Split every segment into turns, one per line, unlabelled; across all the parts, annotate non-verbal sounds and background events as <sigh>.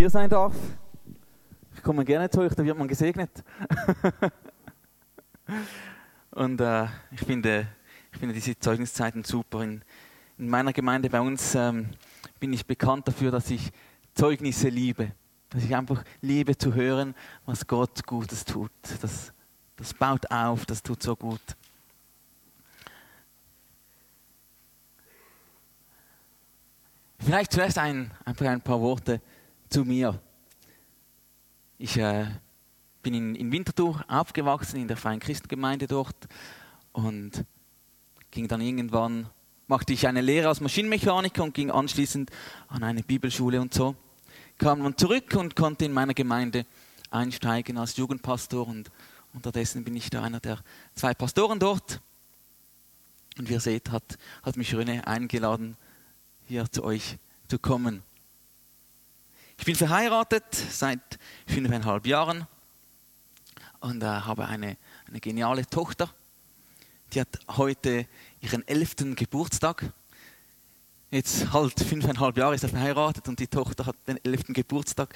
hier sein darf. Ich komme gerne zu euch, da wird man gesegnet. <laughs> Und äh, ich, finde, ich finde diese Zeugniszeiten super. In, in meiner Gemeinde bei uns ähm, bin ich bekannt dafür, dass ich Zeugnisse liebe. Dass ich einfach liebe zu hören, was Gott Gutes tut. Das, das baut auf, das tut so gut. Vielleicht zuerst ein, einfach ein paar Worte zu mir. Ich äh, bin in, in Winterthur aufgewachsen, in der Freien Christengemeinde dort und ging dann irgendwann, machte ich eine Lehre als Maschinenmechaniker und ging anschließend an eine Bibelschule und so. Kam dann zurück und konnte in meiner Gemeinde einsteigen als Jugendpastor und unterdessen bin ich da einer der zwei Pastoren dort. Und wie ihr seht, hat, hat mich Röne eingeladen, hier zu euch zu kommen. Ich bin verheiratet seit fünfeinhalb Jahren und äh, habe eine, eine geniale Tochter. Die hat heute ihren elften Geburtstag. Jetzt halt fünfeinhalb Jahre ist er verheiratet und die Tochter hat den elften Geburtstag.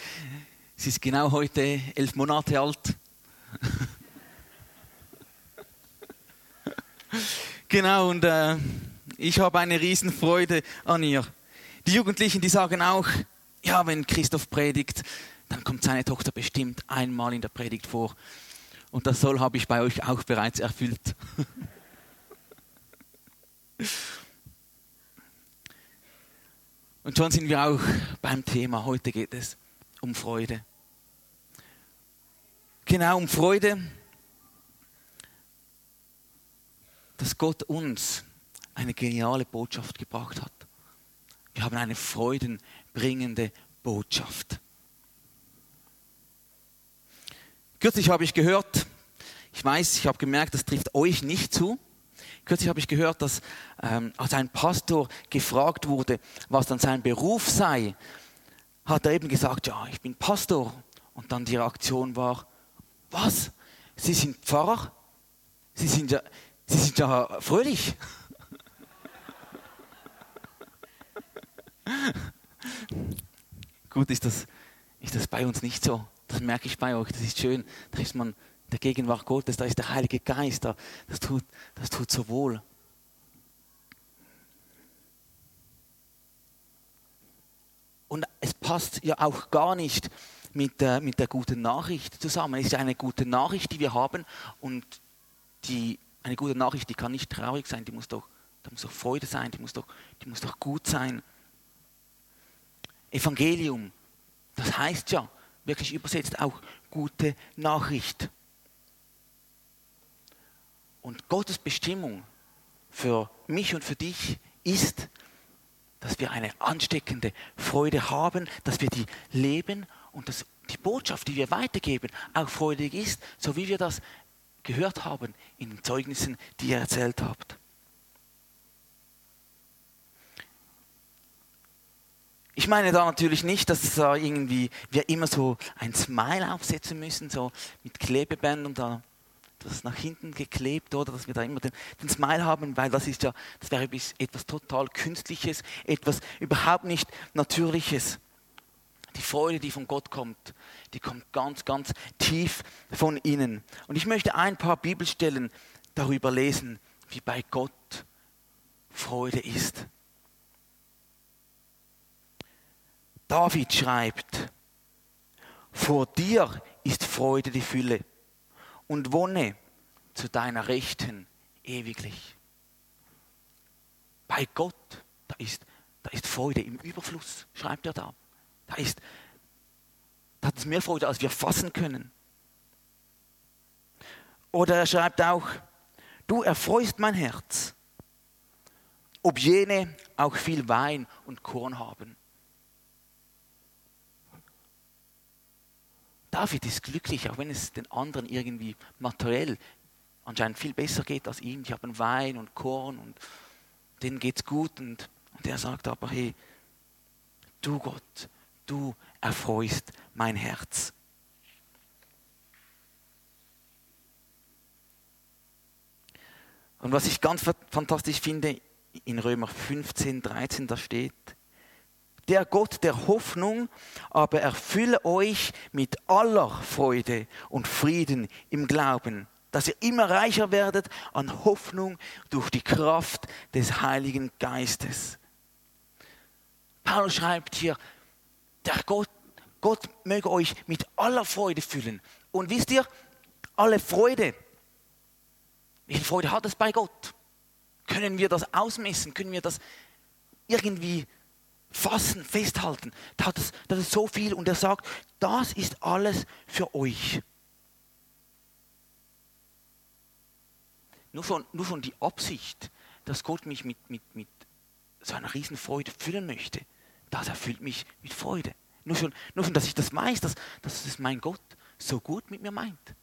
Sie ist genau heute elf Monate alt. <laughs> genau, und äh, ich habe eine Riesenfreude an ihr. Die Jugendlichen, die sagen auch, ja, wenn Christoph predigt, dann kommt seine Tochter bestimmt einmal in der Predigt vor. Und das soll habe ich bei euch auch bereits erfüllt. Und schon sind wir auch beim Thema. Heute geht es um Freude. Genau um Freude, dass Gott uns eine geniale Botschaft gebracht hat. Wir haben eine freudenbringende Botschaft. Kürzlich habe ich gehört, ich weiß, ich habe gemerkt, das trifft euch nicht zu. Kürzlich habe ich gehört, dass ähm, als ein Pastor gefragt wurde, was dann sein Beruf sei, hat er eben gesagt, ja, ich bin Pastor. Und dann die Reaktion war, was? Sie sind Pfarrer? Sie sind ja, Sie sind ja fröhlich. <laughs> Gut, ist das, ist das bei uns nicht so. Das merke ich bei euch, das ist schön. Da ist man der Gegenwart Gottes, da ist der Heilige Geist, da, das, tut, das tut so wohl. Und es passt ja auch gar nicht mit der, mit der guten Nachricht zusammen. Es ist eine gute Nachricht, die wir haben und die, eine gute Nachricht, die kann nicht traurig sein, die muss doch, da muss doch Freude sein, die muss doch, die muss doch gut sein. Evangelium, das heißt ja wirklich übersetzt auch gute Nachricht. Und Gottes Bestimmung für mich und für dich ist, dass wir eine ansteckende Freude haben, dass wir die leben und dass die Botschaft, die wir weitergeben, auch freudig ist, so wie wir das gehört haben in den Zeugnissen, die ihr erzählt habt. Ich meine da natürlich nicht, dass da irgendwie wir immer so ein Smile aufsetzen müssen, so mit Klebebändern da das nach hinten geklebt oder dass wir da immer den, den Smile haben, weil das ist ja, das wäre etwas total Künstliches, etwas überhaupt nicht Natürliches. Die Freude, die von Gott kommt, die kommt ganz, ganz tief von innen. Und ich möchte ein paar Bibelstellen darüber lesen, wie bei Gott Freude ist. David schreibt, vor dir ist Freude die Fülle und Wonne zu deiner Rechten ewiglich. Bei Gott, da ist, da ist Freude im Überfluss, schreibt er da. Da ist, da hat es mehr Freude, als wir fassen können. Oder er schreibt auch, du erfreust mein Herz, ob jene auch viel Wein und Korn haben. David ist glücklich, auch wenn es den anderen irgendwie materiell anscheinend viel besser geht als ihm. Die haben Wein und Korn und denen geht es gut. Und, und er sagt aber, hey, du Gott, du erfreust mein Herz. Und was ich ganz fantastisch finde, in Römer 15, 13, da steht, Der Gott der Hoffnung aber erfülle euch mit aller Freude und Frieden im Glauben, dass ihr immer reicher werdet an Hoffnung durch die Kraft des Heiligen Geistes. Paulus schreibt hier, der Gott, Gott möge euch mit aller Freude füllen. Und wisst ihr, alle Freude, wie viel Freude hat es bei Gott? Können wir das ausmessen? Können wir das irgendwie fassen, festhalten? Das ist, das ist so viel und er sagt, das ist alles für euch. Nur schon, nur schon die Absicht, dass Gott mich mit, mit, mit so einer Riesenfreude füllen möchte, das erfüllt mich mit Freude. Nur schon, nur schon dass ich das weiß, dass, dass es mein Gott so gut mit mir meint.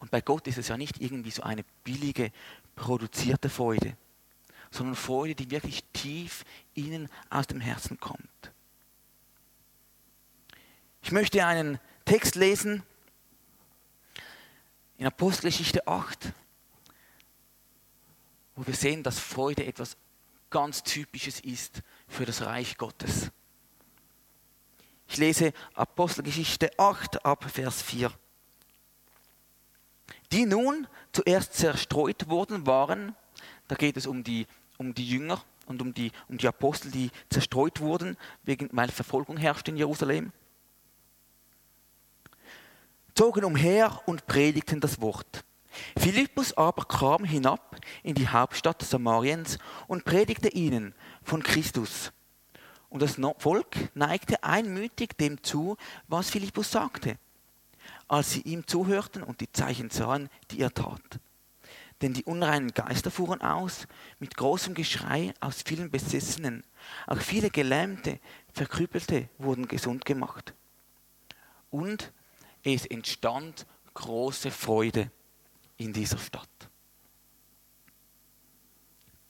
Und bei Gott ist es ja nicht irgendwie so eine billige, produzierte Freude, sondern Freude, die wirklich tief innen aus dem Herzen kommt. Ich möchte einen Text lesen in Apostelgeschichte 8, wo wir sehen, dass Freude etwas ganz Typisches ist für das Reich Gottes. Ich lese Apostelgeschichte 8 ab Vers 4 die nun zuerst zerstreut worden waren. Da geht es um die, um die Jünger und um die, um die Apostel, die zerstreut wurden, wegen, weil Verfolgung herrscht in Jerusalem. Zogen umher und predigten das Wort. Philippus aber kam hinab in die Hauptstadt Samariens und predigte ihnen von Christus. Und das Volk neigte einmütig dem zu, was Philippus sagte als sie ihm zuhörten und die Zeichen sahen, die er tat. Denn die unreinen Geister fuhren aus, mit großem Geschrei aus vielen Besessenen. Auch viele Gelähmte, Verkrüppelte wurden gesund gemacht. Und es entstand große Freude in dieser Stadt.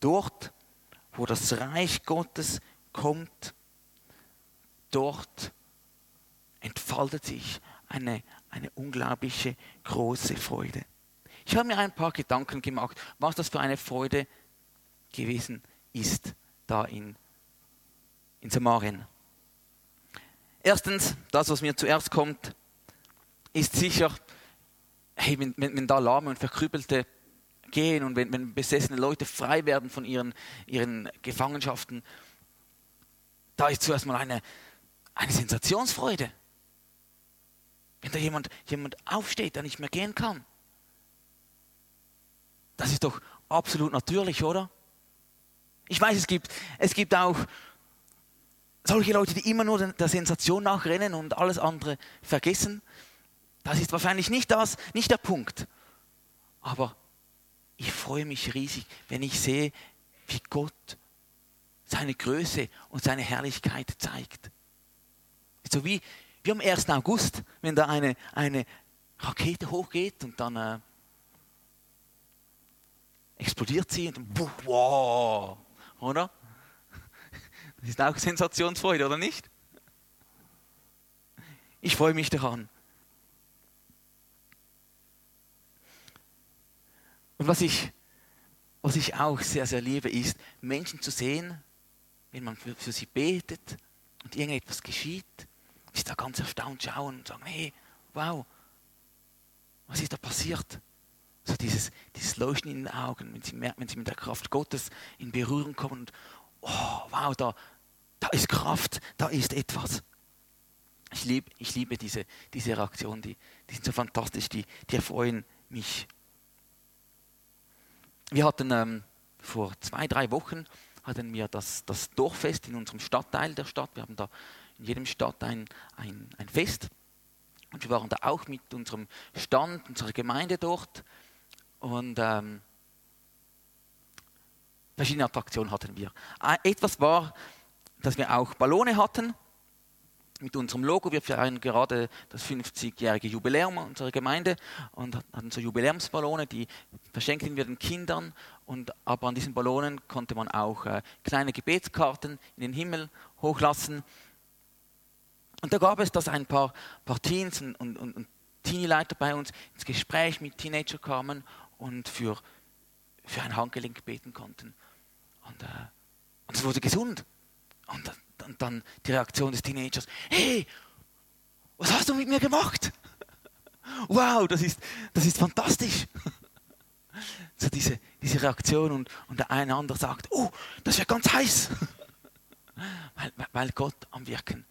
Dort, wo das Reich Gottes kommt, dort entfaltet sich eine, eine unglaubliche große Freude. Ich habe mir ein paar Gedanken gemacht, was das für eine Freude gewesen ist da in, in Samarien. Erstens, das, was mir zuerst kommt, ist sicher, hey, wenn, wenn, wenn da Lahme und Verkrüppelte gehen und wenn, wenn besessene Leute frei werden von ihren, ihren Gefangenschaften, da ist zuerst mal eine, eine Sensationsfreude. Wenn da jemand, jemand aufsteht, der nicht mehr gehen kann. Das ist doch absolut natürlich, oder? Ich weiß, es gibt, es gibt auch solche Leute, die immer nur der Sensation nachrennen und alles andere vergessen. Das ist wahrscheinlich nicht das, nicht der Punkt. Aber ich freue mich riesig, wenn ich sehe, wie Gott seine Größe und seine Herrlichkeit zeigt. So wie, wie am 1. August, wenn da eine, eine Rakete hochgeht und dann äh, explodiert sie und dann, wow, oder? Das ist auch Sensationsfreude, oder nicht? Ich freue mich daran. Und was ich, was ich auch sehr, sehr liebe, ist, Menschen zu sehen, wenn man für, für sie betet und irgendetwas geschieht, die da ganz erstaunt schauen und sagen, hey, wow, was ist da passiert? So dieses, dieses Leuchten in den Augen, wenn sie, merken, wenn sie mit der Kraft Gottes in Berührung kommen und, oh, wow, da, da ist Kraft, da ist etwas. Ich, lieb, ich liebe diese, diese Reaktionen, die, die sind so fantastisch, die, die erfreuen mich. Wir hatten ähm, vor zwei, drei Wochen hatten wir das, das Dorffest in unserem Stadtteil der Stadt. Wir haben da in jedem Stadt ein, ein, ein Fest. Und wir waren da auch mit unserem Stand, unserer Gemeinde dort. Und ähm, verschiedene Attraktionen hatten wir. Etwas war, dass wir auch Ballone hatten mit unserem Logo. Wir feiern gerade das 50-jährige Jubiläum unserer Gemeinde und hatten so Jubiläumsballone, die verschenken wir den Kindern. Und, aber an diesen Ballonen konnte man auch äh, kleine Gebetskarten in den Himmel hochlassen. Und da gab es, dass ein paar, paar Teens und, und, und Teenie-Leiter bei uns ins Gespräch mit Teenager kamen und für, für ein Handgelenk beten konnten. Und, äh, und es wurde gesund. Und, und dann die Reaktion des Teenagers, hey, was hast du mit mir gemacht? <laughs> Wow, das ist, das ist fantastisch. <laughs> So diese, diese Reaktion und, und der eine andere sagt, oh, das wäre ganz heiß. <laughs> Weil, weil Gott am Wirken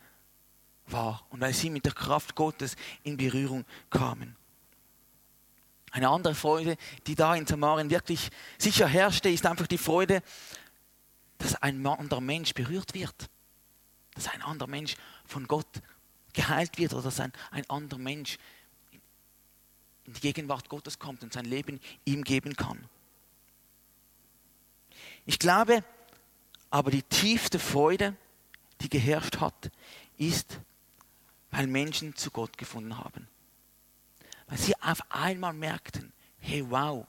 war und weil sie mit der Kraft Gottes in Berührung kamen. Eine andere Freude, die da in Samarien wirklich sicher herrschte, ist einfach die Freude, dass ein anderer Mensch berührt wird. Dass ein anderer Mensch von Gott geheilt wird oder dass ein, ein anderer Mensch in die Gegenwart Gottes kommt und sein Leben ihm geben kann. Ich glaube, aber die tiefste Freude, die geherrscht hat, ist, weil Menschen zu Gott gefunden haben. Weil sie auf einmal merkten, hey wow,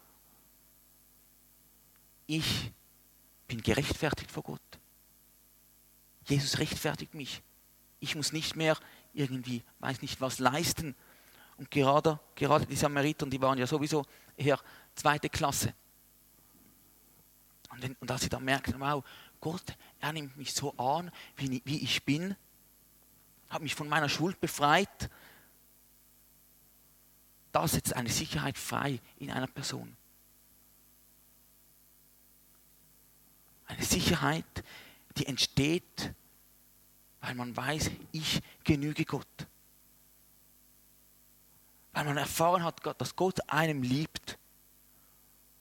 ich bin gerechtfertigt vor Gott. Jesus rechtfertigt mich. Ich muss nicht mehr irgendwie, weiß nicht was leisten. Und gerade, gerade die Samariter, die waren ja sowieso eher zweite Klasse. Und, wenn, und als sie dann merkten, wow, Gott, er nimmt mich so an, wie, wie ich bin, hat mich von meiner Schuld befreit, da setzt eine Sicherheit frei in einer Person. Eine Sicherheit, die entsteht, weil man weiß, ich genüge Gott. Weil man erfahren hat, dass Gott einem liebt.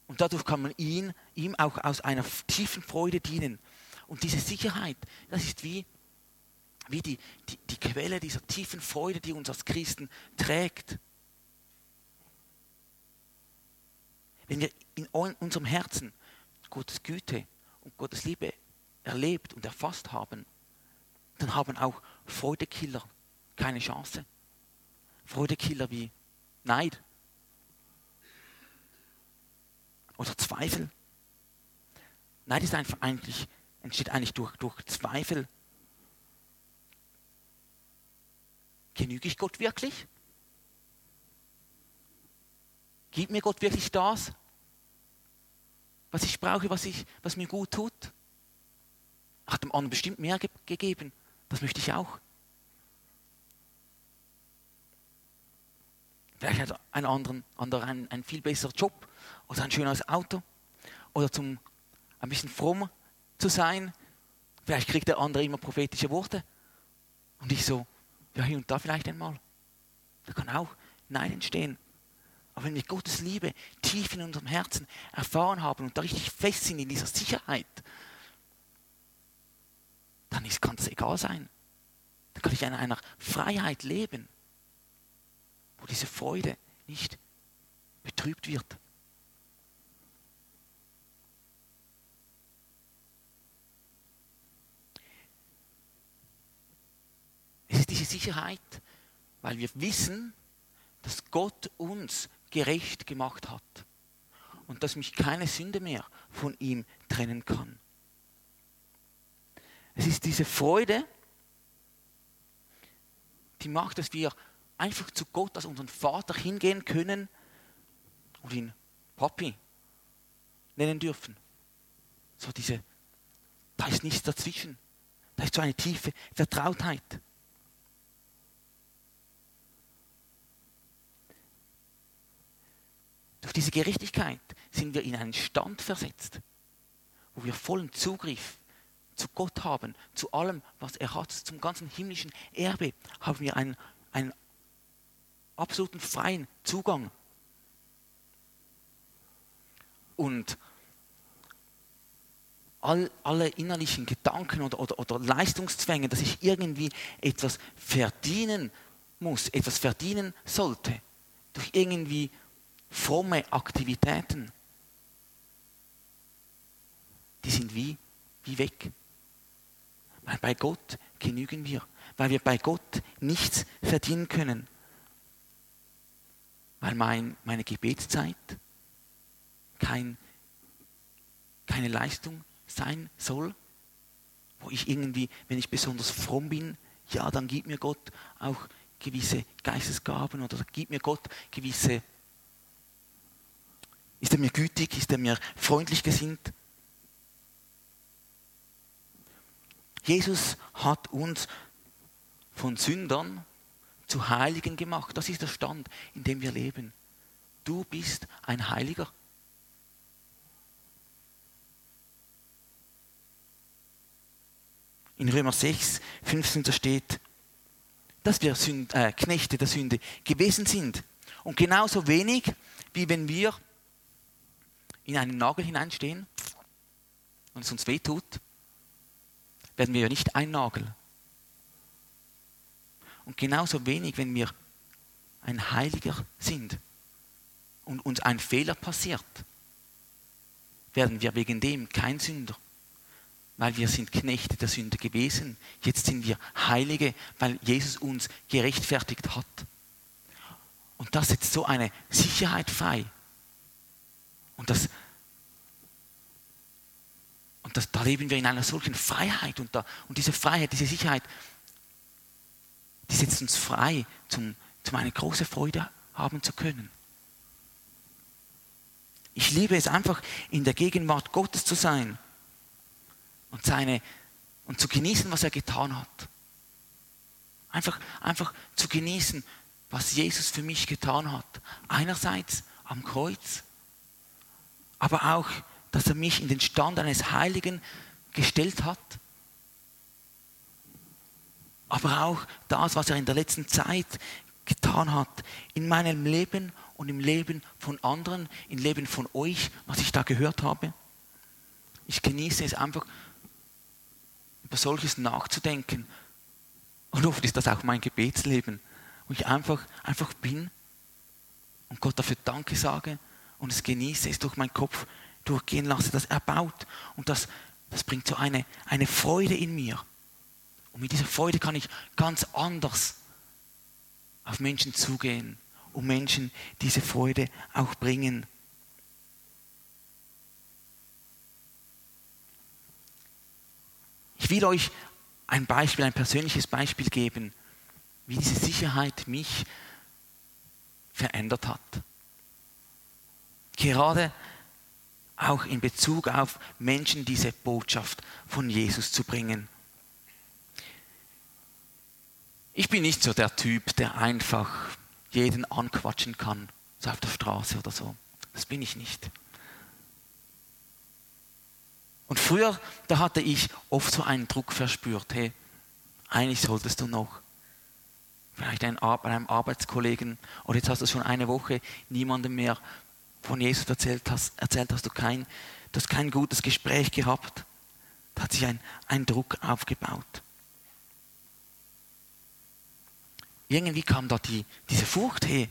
Und dadurch kann man ihn, ihm auch aus einer tiefen Freude dienen. Und diese Sicherheit, das ist wie, wie die, die, die Quelle dieser tiefen Freude, die uns als Christen trägt. Wenn wir in unserem Herzen Gottes Güte und Gottes Liebe erlebt und erfasst haben, dann haben auch Freudekiller keine Chance. Freudekiller wie Neid oder Zweifel. Neid ist eigentlich, entsteht eigentlich durch, durch Zweifel. Genüge ich Gott wirklich? Gibt mir Gott wirklich das, was ich brauche, was, ich, was mir gut tut? Hat dem anderen bestimmt mehr ge gegeben. Das möchte ich auch. Vielleicht hat ein anderer, einen, einen viel besseren Job oder ein schöneres Auto oder zum ein bisschen fromm zu sein. Vielleicht kriegt der andere immer prophetische Worte. Und ich so, ja, hier und da vielleicht einmal. Da kann auch Nein entstehen. Aber wenn wir Gottes Liebe tief in unserem Herzen erfahren haben und da richtig fest sind in dieser Sicherheit, dann kann es egal sein. Dann kann ich in einer Freiheit leben, wo diese Freude nicht betrübt wird. Es ist diese Sicherheit, weil wir wissen, dass Gott uns gerecht gemacht hat und dass mich keine Sünde mehr von ihm trennen kann. Es ist diese Freude, die macht, dass wir einfach zu Gott, als unseren Vater hingehen können und ihn Papi nennen dürfen. So diese, da ist nichts dazwischen. Da ist so eine tiefe Vertrautheit. Durch diese Gerechtigkeit sind wir in einen Stand versetzt, wo wir vollen Zugriff zu Gott haben, zu allem, was er hat, zum ganzen himmlischen Erbe, haben wir einen, einen absoluten freien Zugang. Und all, alle innerlichen Gedanken oder, oder, oder Leistungszwänge, dass ich irgendwie etwas verdienen muss, etwas verdienen sollte, durch irgendwie fromme Aktivitäten, die sind wie, wie weg. Weil bei Gott genügen wir, weil wir bei Gott nichts verdienen können. Weil mein, meine Gebetszeit kein, keine Leistung sein soll, wo ich irgendwie, wenn ich besonders fromm bin, ja, dann gibt mir Gott auch gewisse Geistesgaben oder gibt mir Gott gewisse Ist er mir gütig? Ist er mir freundlich gesinnt? Jesus hat uns von Sündern zu Heiligen gemacht. Das ist der Stand, in dem wir leben. Du bist ein Heiliger. In Römer 6, 15 da steht, dass wir Sünd, äh, Knechte der Sünde gewesen sind. Und genauso wenig, wie wenn wir in einen Nagel hineinstehen und es uns wehtut, werden wir ja nicht ein Nagel. Und genauso wenig, wenn wir ein Heiliger sind und uns ein Fehler passiert, werden wir wegen dem kein Sünder weil wir sind Knechte der Sünde gewesen. Jetzt sind wir Heilige, weil Jesus uns gerechtfertigt hat. Und das setzt so eine Sicherheit frei. Und, das, und das, da leben wir in einer solchen Freiheit. Und, da, und diese Freiheit, diese Sicherheit, die setzt uns frei, zum, zum eine große Freude haben zu können. Ich liebe es einfach, in der Gegenwart Gottes zu sein und, seine, und zu genießen, was er getan hat. Einfach, einfach zu genießen, was Jesus für mich getan hat. Einerseits am Kreuz, aber auch, dass er mich in den Stand eines Heiligen gestellt hat. Aber auch das, was er in der letzten Zeit getan hat, in meinem Leben und im Leben von anderen, im Leben von euch, was ich da gehört habe. Ich genieße es einfach über solches nachzudenken. Und oft ist das auch mein Gebetsleben, wo ich einfach, einfach bin und Gott dafür Danke sage und es genieße, es durch meinen Kopf durchgehen lasse, das erbaut. Und das, das bringt so eine, eine Freude in mir. Und mit dieser Freude kann ich ganz anders auf Menschen zugehen und Menschen diese Freude auch bringen. Ich will euch ein Beispiel, ein persönliches Beispiel geben, wie diese Sicherheit mich verändert hat. Gerade auch in Bezug auf Menschen diese Botschaft von Jesus zu bringen. Ich bin nicht so der Typ, der einfach jeden anquatschen kann, so auf der Straße oder so. Das bin ich nicht. Und früher, da hatte ich oft so einen Druck verspürt, hey, eigentlich solltest du noch. Vielleicht ein, einem Arbeitskollegen, oder jetzt hast du schon eine Woche niemandem mehr von Jesus erzählt, hast, erzählt hast du kein, du hast kein gutes Gespräch gehabt. Da hat sich ein, ein Druck aufgebaut. Irgendwie kam da die, diese Furcht, hey,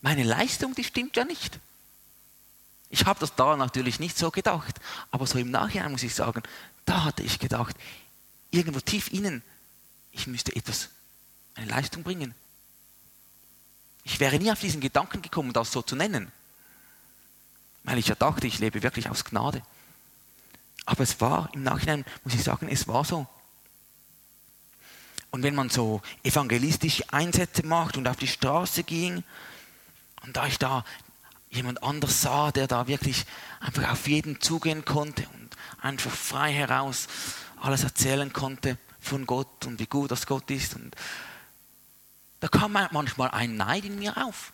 meine Leistung, die stimmt ja nicht. Ich habe das da natürlich nicht so gedacht, aber so im Nachhinein muss ich sagen, da hatte ich gedacht, irgendwo tief innen, ich müsste etwas, eine Leistung bringen. Ich wäre nie auf diesen Gedanken gekommen, das so zu nennen, weil ich ja dachte, ich lebe wirklich aus Gnade. Aber es war, im Nachhinein muss ich sagen, es war so. Und wenn man so evangelistische Einsätze macht und auf die Straße ging, und da ich da jemand anders sah, der da wirklich einfach auf jeden zugehen konnte und einfach frei heraus alles erzählen konnte von Gott und wie gut das Gott ist. Und da kam manchmal ein Neid in mir auf.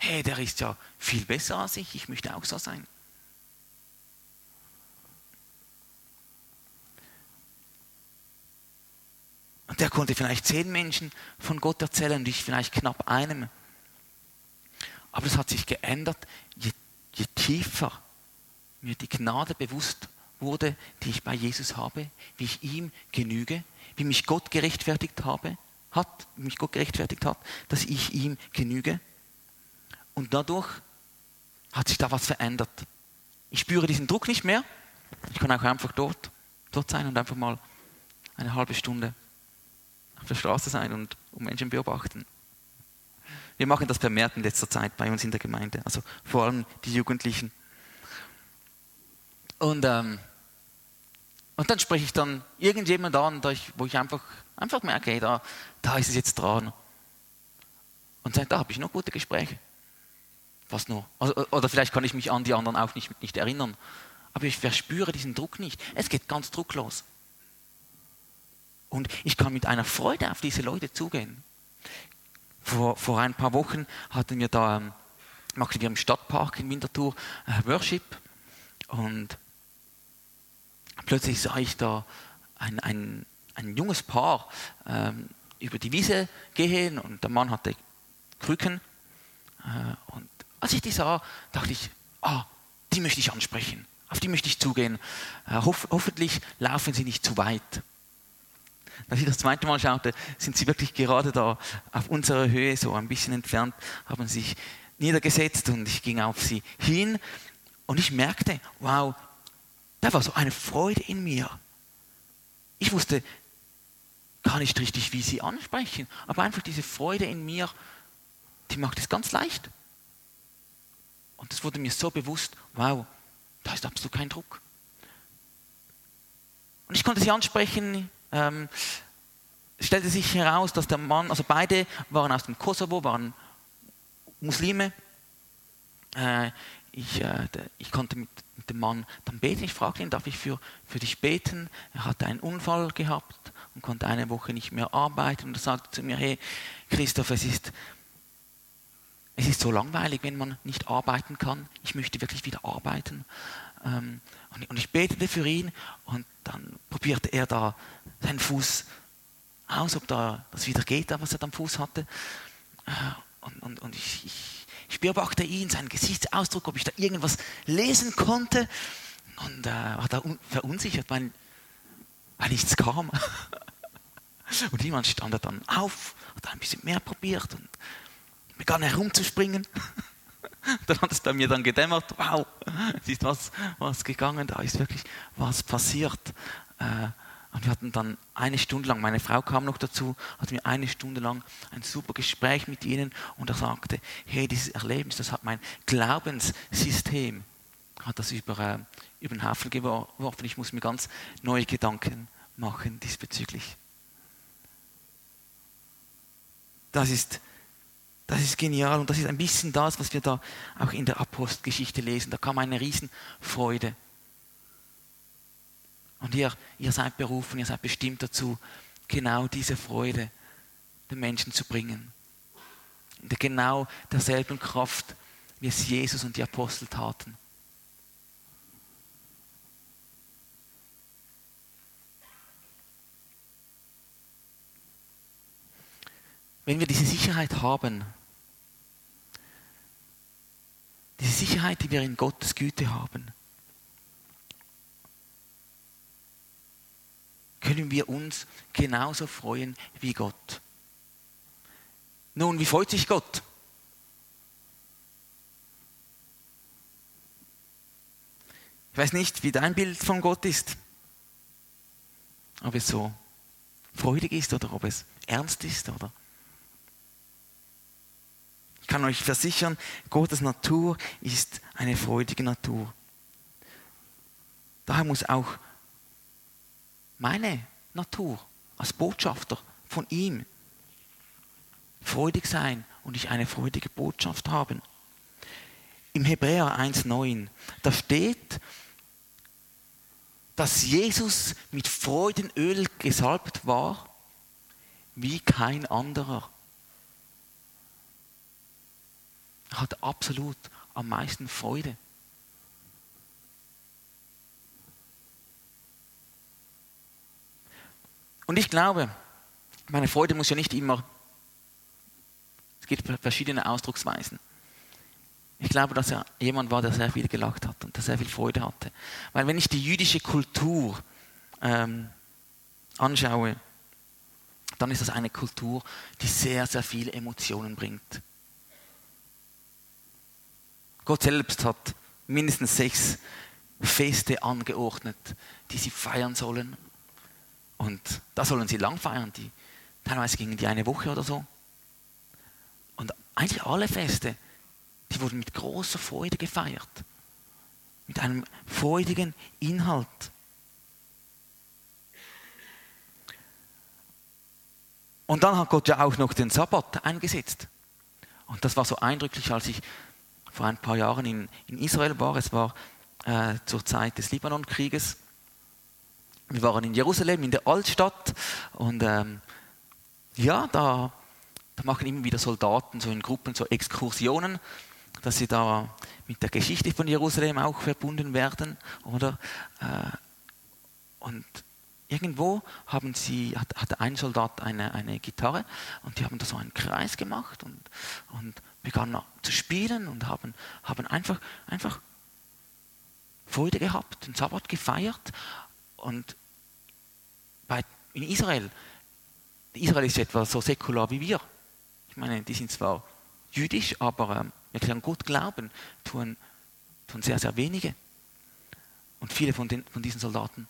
Hey, der ist ja viel besser als ich, ich möchte auch so sein. Und der konnte vielleicht zehn Menschen von Gott erzählen und ich vielleicht knapp einem. Aber es hat sich geändert, je, je tiefer mir die Gnade bewusst wurde, die ich bei Jesus habe, wie ich ihm genüge, wie mich Gott gerechtfertigt habe, hat, mich Gott gerechtfertigt hat, dass ich ihm genüge. Und dadurch hat sich da was verändert. Ich spüre diesen Druck nicht mehr. Ich kann auch einfach dort, dort sein und einfach mal eine halbe Stunde auf der Straße sein und Menschen beobachten. Wir machen das vermehrt in letzter Zeit bei uns in der Gemeinde, also vor allem die Jugendlichen. Und, ähm, und dann spreche ich dann irgendjemand an, wo ich einfach, einfach merke, hey, da, da ist es jetzt dran. Und sage, da habe ich noch gute Gespräche. was nur. Also, oder vielleicht kann ich mich an die anderen auch nicht, nicht erinnern. Aber ich verspüre diesen Druck nicht. Es geht ganz drucklos. Und ich kann mit einer Freude auf diese Leute zugehen. Vor, vor ein paar Wochen hatten wir da, ähm, machten wir im Stadtpark in Winterthur äh, Worship und plötzlich sah ich da ein, ein, ein junges Paar ähm, über die Wiese gehen und der Mann hatte Krücken. Äh, und als ich die sah, dachte ich, ah, die möchte ich ansprechen, auf die möchte ich zugehen. Äh, hof hoffentlich laufen sie nicht zu weit. Als ich das zweite Mal schaute, sind sie wirklich gerade da auf unserer Höhe, so ein bisschen entfernt, haben sich niedergesetzt und ich ging auf sie hin und ich merkte, wow, da war so eine Freude in mir. Ich wusste gar nicht richtig, wie sie ansprechen, aber einfach diese Freude in mir, die macht es ganz leicht. Und es wurde mir so bewusst, wow, da ist absolut kein Druck. Und ich konnte sie ansprechen, ähm, stellte sich heraus, dass der Mann, also beide waren aus dem Kosovo, waren Muslime. Äh, ich, äh, ich konnte mit, dem Mann dann beten. Ich fragte ihn, darf ich für, für dich beten? Er hatte einen Unfall gehabt und konnte eine Woche nicht mehr arbeiten. Und er sagte zu mir, hey Christoph, es ist, es ist so langweilig, wenn man nicht arbeiten kann. Ich möchte wirklich wieder arbeiten. Ähm, und, und ich betete für ihn und dann probierte er da seinen Fuß aus, ob da das wieder geht, was er am Fuß hatte. Äh, und, und, und ich, ich, ich beobachte ihn, seinen Gesichtsausdruck, ob ich da irgendwas lesen konnte. Und äh, war da verunsichert, weil, weil nichts kam. <laughs> und jemand stand da dann auf, hat ein bisschen mehr probiert und begann herumzuspringen. <laughs> dann hat es bei mir dann gedämmert, wow, es <laughs> ist was, was gegangen, da ist wirklich was passiert. Äh, und wir hatten dann eine Stunde lang, meine Frau kam noch dazu, hatten wir eine Stunde lang ein super Gespräch mit ihnen und er sagte, hey, dieses Erlebnis, das hat mein Glaubenssystem, hat das über, äh, über den Haufen geworfen. Ich muss mir ganz neue Gedanken machen diesbezüglich. Das ist, das ist genial und das ist ein bisschen das, was wir da auch in der Apostelgeschichte lesen. Da kam eine Riesenfreude. Und ihr, ihr seid berufen, ihr seid bestimmt dazu, genau diese Freude den Menschen zu bringen. In genau derselben Kraft, wie es Jesus und die Apostel taten. Wenn wir diese Sicherheit haben, diese Sicherheit, die wir in Gottes Güte haben, können wir uns genauso freuen wie Gott. Nun, wie freut sich Gott? Ich weiß nicht, wie dein Bild von Gott ist. Ob es so freudig ist oder ob es ernst ist oder. Ich kann euch versichern, Gottes Natur ist eine freudige Natur. Daher muss auch meine Natur als Botschafter von ihm freudig sein und ich eine freudige Botschaft haben. Im Hebräer 1.9, da steht, dass Jesus mit Freudenöl gesalbt war, wie kein anderer. Er hat absolut am meisten Freude. Und ich glaube, meine Freude muss ja nicht immer, es gibt verschiedene Ausdrucksweisen. Ich glaube, dass er jemand war, der sehr viel gelacht hat und der sehr viel Freude hatte. Weil wenn ich die jüdische Kultur ähm, anschaue, dann ist das eine Kultur, die sehr, sehr viele Emotionen bringt. Gott selbst hat mindestens sechs Feste angeordnet, die sie feiern sollen. Und da sollen sie lang feiern. Die, teilweise gingen die eine Woche oder so. Und eigentlich alle Feste, die wurden mit großer Freude gefeiert. Mit einem freudigen Inhalt. Und dann hat Gott ja auch noch den Sabbat eingesetzt. Und das war so eindrücklich, als ich vor ein paar Jahren in, in Israel war. Es war äh, zur Zeit des Libanonkrieges. Wir waren in Jerusalem, in der Altstadt. Und ähm, ja, da, da machen immer wieder Soldaten so in Gruppen so Exkursionen, dass sie da mit der Geschichte von Jerusalem auch verbunden werden. Oder? Äh, und irgendwo haben sie, hat, hatte ein Soldat eine, eine Gitarre und die haben da so einen Kreis gemacht und, und begannen zu spielen und haben, haben einfach, einfach Freude gehabt, den Sabbat gefeiert. Und in Israel, Israel ist etwa so säkular wie wir. Ich meine, die sind zwar jüdisch, aber ähm, wirklich an Gott glauben, tun, tun sehr, sehr wenige. Und viele von, den, von diesen Soldaten,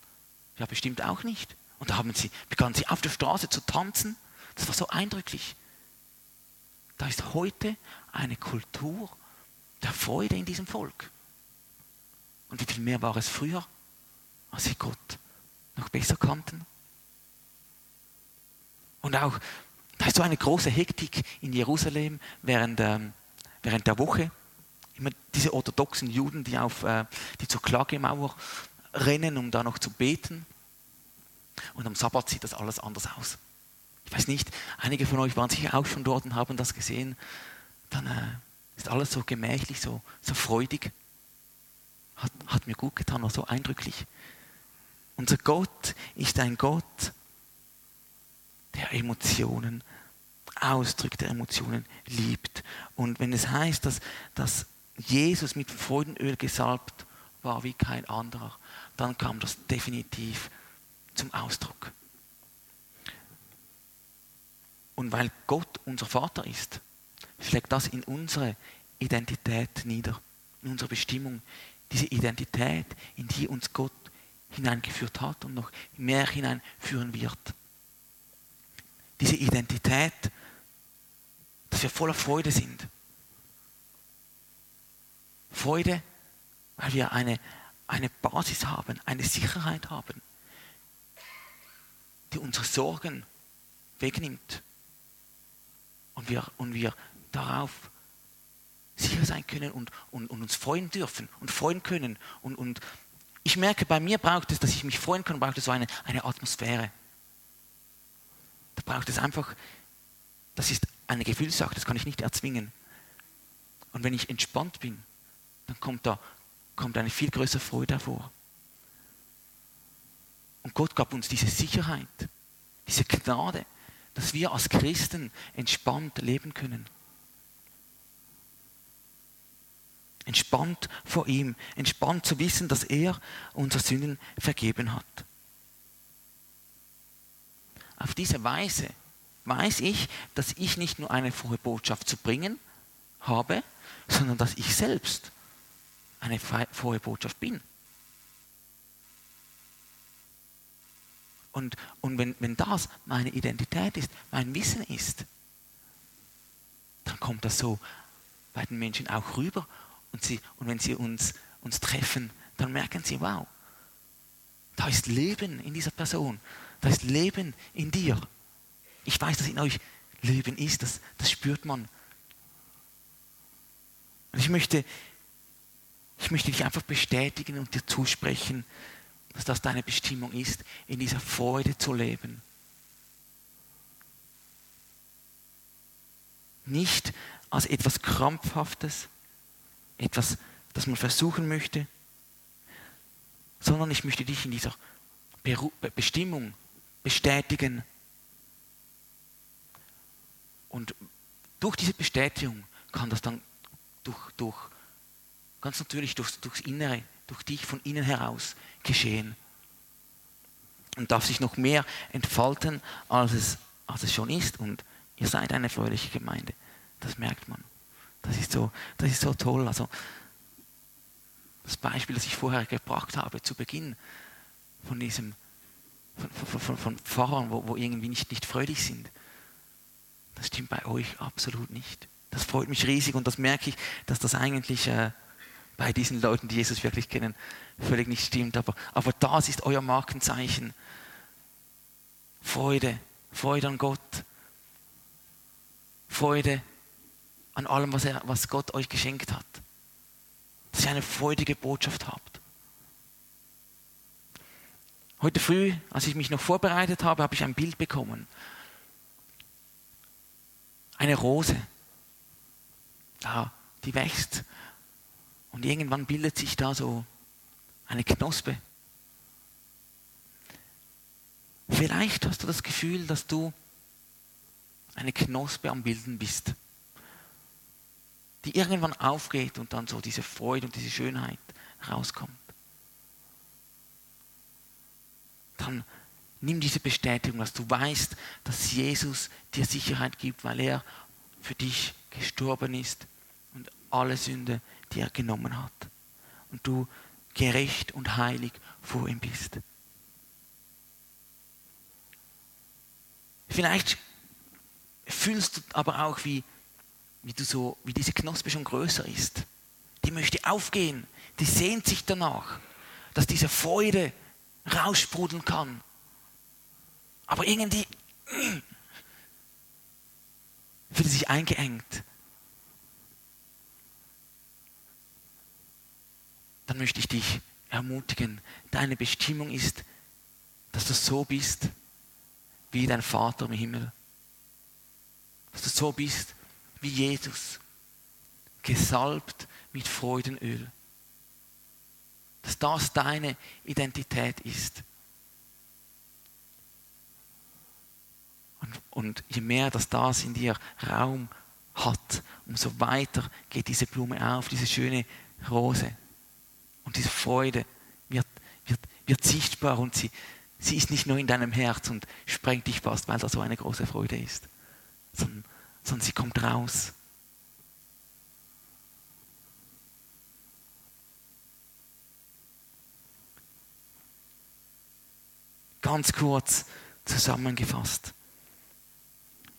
ja bestimmt auch nicht. Und da haben sie, begannen sie auf der Straße zu tanzen. Das war so eindrücklich. Da ist heute eine Kultur der Freude in diesem Volk. Und wie viel mehr war es früher, als sie Gott noch besser kannten? Und auch, da ist so eine große Hektik in Jerusalem während, ähm, während der Woche. Immer diese orthodoxen Juden, die, auf, äh, die zur Klagemauer rennen, um da noch zu beten. Und am Sabbat sieht das alles anders aus. Ich weiß nicht, einige von euch waren sicher auch schon dort und haben das gesehen. Dann äh, ist alles so gemächlich, so, so freudig. Hat, hat mir gut getan, war so eindrücklich. Unser Gott ist ein Gott, der Emotionen ausdrückt, der Emotionen liebt. Und wenn es heißt, dass, dass Jesus mit Freudenöl gesalbt war wie kein anderer, dann kam das definitiv zum Ausdruck. Und weil Gott unser Vater ist, schlägt das in unsere Identität nieder, in unsere Bestimmung, diese Identität, in die uns Gott hineingeführt hat und noch mehr hineinführen wird. Diese Identität, dass wir voller Freude sind. Freude, weil wir eine, eine Basis haben, eine Sicherheit haben, die unsere Sorgen wegnimmt. Und wir, und wir darauf sicher sein können und, und, und uns freuen dürfen und freuen können. Und, und ich merke, bei mir braucht es, dass ich mich freuen kann, braucht es so eine, eine Atmosphäre. Braucht es einfach, das ist eine Gefühlssache, das kann ich nicht erzwingen. Und wenn ich entspannt bin, dann kommt da kommt eine viel größere Freude hervor. Und Gott gab uns diese Sicherheit, diese Gnade, dass wir als Christen entspannt leben können. Entspannt vor ihm, entspannt zu wissen, dass er unsere Sünden vergeben hat. Auf diese Weise weiß ich, dass ich nicht nur eine frohe Botschaft zu bringen habe, sondern dass ich selbst eine frohe Botschaft bin. Und, und wenn, wenn das meine Identität ist, mein Wissen ist, dann kommt das so bei den Menschen auch rüber. Und, sie, und wenn sie uns, uns treffen, dann merken sie, wow, da ist Leben in dieser Person. Da ist Leben in dir. Ich weiß, dass in euch Leben ist. Das, das spürt man. Und ich möchte, ich möchte dich einfach bestätigen und dir zusprechen, dass das deine Bestimmung ist, in dieser Freude zu leben. Nicht als etwas Krampfhaftes, etwas, das man versuchen möchte, sondern ich möchte dich in dieser Bestimmung bestätigen. Und durch diese Bestätigung kann das dann durch, durch ganz natürlich durch, durchs Innere durch dich von innen heraus geschehen. Und darf sich noch mehr entfalten, als es, als es schon ist. Und ihr seid eine fröhliche Gemeinde. Das merkt man. Das ist so, das ist so toll. Also, das Beispiel, das ich vorher gebracht habe, zu Beginn von diesem, von, von, von, Pfarrern, wo, wo irgendwie nicht, nicht fröhlich sind, das stimmt bei euch absolut nicht. Das freut mich riesig und das merke ich, dass das eigentlich äh, bei diesen Leuten, die Jesus wirklich kennen, völlig nicht stimmt. Aber, aber das ist euer Markenzeichen. Freude, Freude an Gott. Freude an allem, was, er, was Gott euch geschenkt hat. dass ihr eine freudige Botschaft habt. Heute früh, als ich mich noch vorbereitet habe, habe ich ein Bild bekommen. Eine Rose. Da, die wächst. Und irgendwann bildet sich da so eine Knospe. Vielleicht hast du das Gefühl, dass du eine Knospe am Bilden bist, die irgendwann aufgeht und dann so diese Freude und diese Schönheit rauskommt. Dann nimm diese Bestätigung, dass du weißt, dass Jesus dir Sicherheit gibt, weil er für dich gestorben ist und alle Sünde, die er genommen hat. Und du gerecht und heilig vor ihm bist. Vielleicht fühlst du aber auch, wie, wie, du so, wie diese Knospe schon größer ist. Die möchte aufgehen, die sehnt sich danach, dass diese Freude raussprudeln kann. Aber irgendwie <clears throat> fühlt sich eingeengt. Dann möchte ich dich ermutigen. Deine Bestimmung ist, dass du so bist wie dein Vater im Himmel. Dass du so bist wie Jesus, gesalbt mit Freudenöl. Dass das deine Identität ist. Und, und je mehr dass das in dir Raum hat, umso weiter geht diese Blume auf, diese schöne Rose. Und diese Freude wird, wird, wird sichtbar und sie, sie ist nicht nur in deinem Herz und sprengt dich fast, weil da so eine große Freude ist, sondern, sondern sie kommt raus. Ganz kurz zusammengefasst.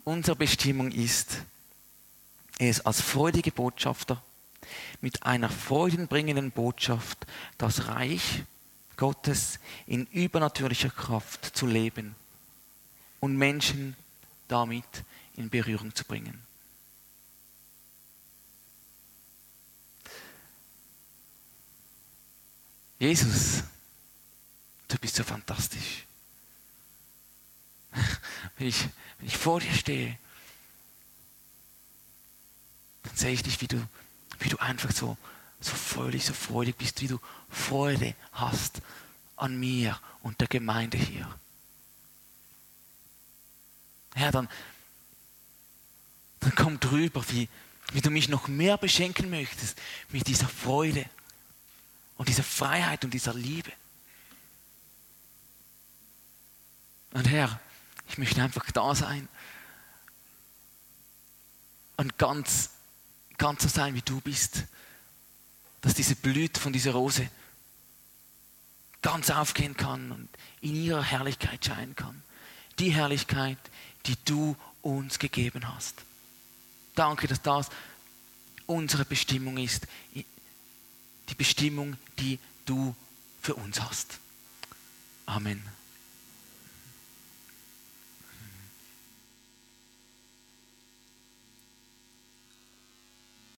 Unsere Bestimmung ist, es als freudige Botschafter mit einer freudenbringenden Botschaft das Reich Gottes in übernatürlicher Kraft zu leben und Menschen damit in Berührung zu bringen. Jesus, du bist so fantastisch. <laughs> Wenn ich, wenn ich vor dir stehe, dann sehe ich dich, wie du wie du einfach so, so fröhlich, so freudig bist, wie du Freude hast an mir und der Gemeinde hier. Herr, dann, dann komm drüber, wie, wie du mich noch mehr beschenken möchtest mit dieser Freude und dieser Freiheit und dieser Liebe. Und Herr, ich möchte einfach da sein und ganz ganz so sein, wie du bist. Dass diese Blüte von dieser Rose ganz aufgehen kann und in ihrer Herrlichkeit scheinen kann. Die Herrlichkeit, die du uns gegeben hast. Danke, dass das unsere Bestimmung ist. Die Bestimmung, die du für uns hast. Amen.